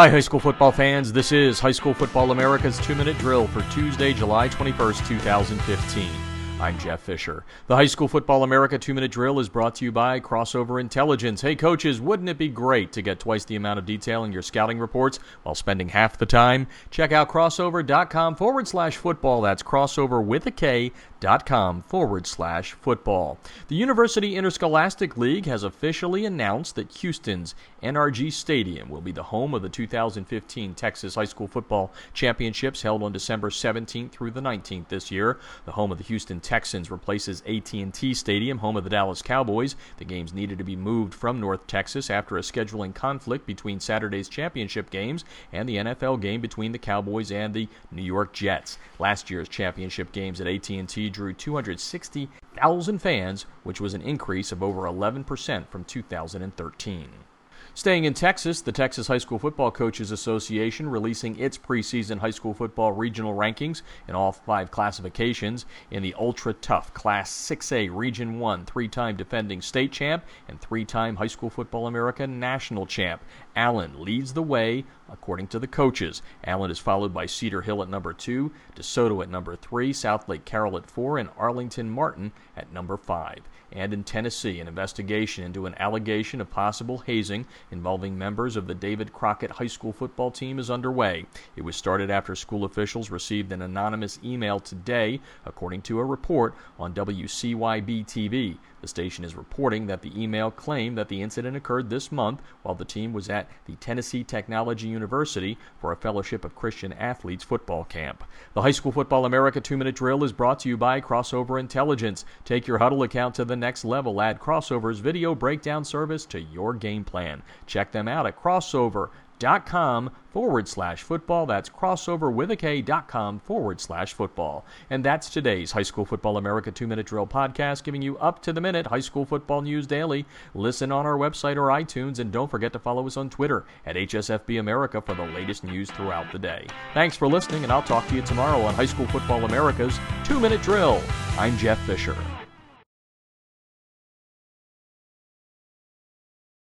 Hi, high school football fans. This is High School Football America's two minute drill for Tuesday, July 21st, 2015. I'm Jeff Fisher. The High School Football America two minute drill is brought to you by Krossover Intelligence. Hey, coaches, wouldn't it be great to get twice the amount of detail in your scouting reports while spending half the time? Check out krossover.com forward slash football. That's krossover with a K dot com forward slash football. The University Interscholastic League has officially announced that Houston's NRG Stadium will be the home of the 2015 Texas High School Football Championships held on December 17th through the 19th this year. The home of the Houston Texans replaces AT&T Stadium, home of the Dallas Cowboys. The games needed to be moved from North Texas after a scheduling conflict between Saturday's championship games and the NFL game between the Cowboys and the New York Jets. Last year's championship games at AT&T drew 260,000 fans, which was an increase of over 11% from 2013. Staying in Texas, the Texas High School Football Coaches Association releasing its preseason high school football regional rankings in all five classifications. In the ultra tough Class 6A Region 1, three time defending state champ and three time High School Football America national champ. Allen leads the way according to the coaches. Allen is followed by Cedar Hill at number 2, DeSoto at number 3, Southlake Carroll at 4, and Arlington Martin at number 5. And in Tennessee, an investigation into an allegation of possible hazing involving members of the David Crockett High School football team is underway. It was started after school officials received an anonymous email today, according to a report on WCYB TV. The station is reporting that the email claimed that the incident occurred this month while the team was at the Tennessee Technology University for a Fellowship of Christian Athletes football camp. The High School Football America 2 Minute Drill is brought to you by Krossover Intelligence. Take your Hudl account to the next level. Add Krossover's video breakdown service to your game plan. Check them out at krossover.com forward slash football. That's krossover with a K dot com forward slash football. And that's today's High School Football America 2 Minute Drill podcast, giving you up to the minute high school football news daily. Listen on our website or iTunes, and don't forget to follow us on Twitter at HSFB America for the latest news throughout the day. Thanks for listening, and I'll talk to you tomorrow on High School Football America's 2 Minute Drill. I'm Jeff Fisher.